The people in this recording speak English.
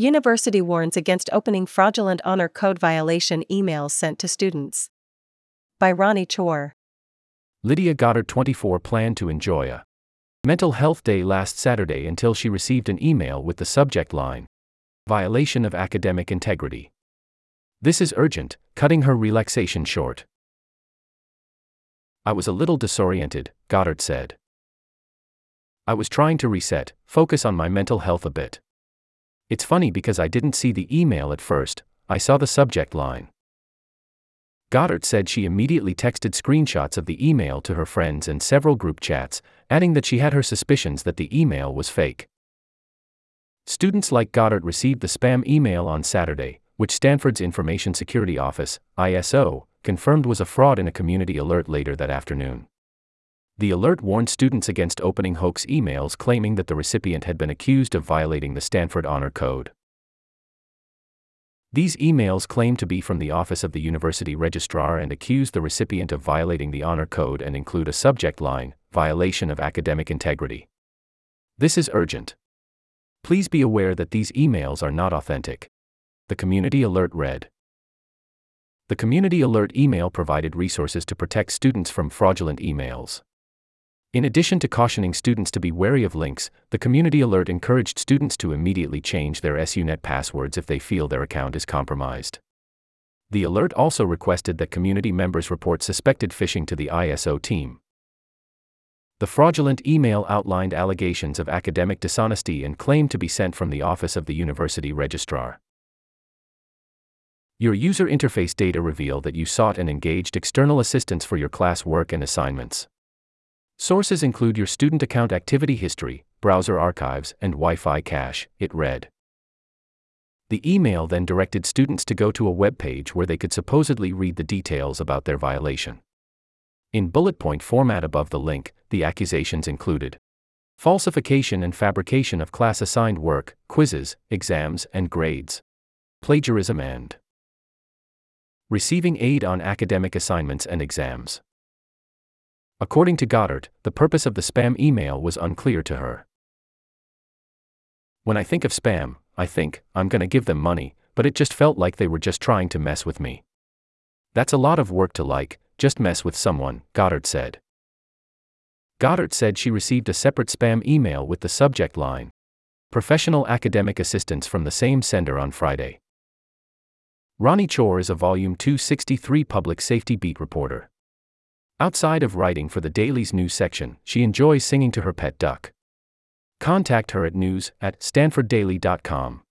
University warns against opening fraudulent honor code violation emails sent to students. By Ronnie Chor. Lydia Goddard 24 planned to enjoy a mental health day last Saturday until she received an email with the subject line Violation of academic integrity. This is urgent, cutting her relaxation short. I was a little disoriented, Goddard said. I was trying to reset, focus on my mental health a bit. It's funny because I didn't see the email at first, I saw the subject line. Goddard said she immediately texted screenshots of the email to her friends and several group chats, adding that she had her suspicions that the email was fake. Students like Goddard received the spam email on Saturday, which Stanford's Information Security Office, ISO, confirmed was a fraud in a community alert later that afternoon. The alert warned students against opening hoax emails claiming that the recipient had been accused of violating the Stanford Honor Code. These emails claim to be from the Office of the University Registrar and accuse the recipient of violating the Honor Code and include a subject line Violation of Academic Integrity. This is urgent. Please be aware that these emails are not authentic. The Community Alert read. The Community Alert email provided resources to protect students from fraudulent emails. In addition to cautioning students to be wary of links, the community alert encouraged students to immediately change their SUNet passwords if they feel their account is compromised. The alert also requested that community members report suspected phishing to the ISO team. The fraudulent email outlined allegations of academic dishonesty and claimed to be sent from the Office of the University Registrar. Your user interface data reveal that you sought and engaged external assistance for your class work and assignments. Sources include your student account activity history, browser archives, and Wi Fi cache, it read. The email then directed students to go to a web page where they could supposedly read the details about their violation. In bullet point format above the link, the accusations included falsification and fabrication of class assigned work, quizzes, exams, and grades, plagiarism, and receiving aid on academic assignments and exams. According to Goddard, the purpose of the spam email was unclear to her. When I think of spam, I think, I'm gonna give them money, but it just felt like they were just trying to mess with me. That's a lot of work to like, just mess with someone, Goddard said. Goddard said she received a separate spam email with the subject line Professional Academic Assistance from the same sender on Friday. Ronnie Chor is a Volume 263 public safety beat reporter. Outside of writing for the daily's news section, she enjoys singing to her pet duck. Contact her at news at stanforddaily.com.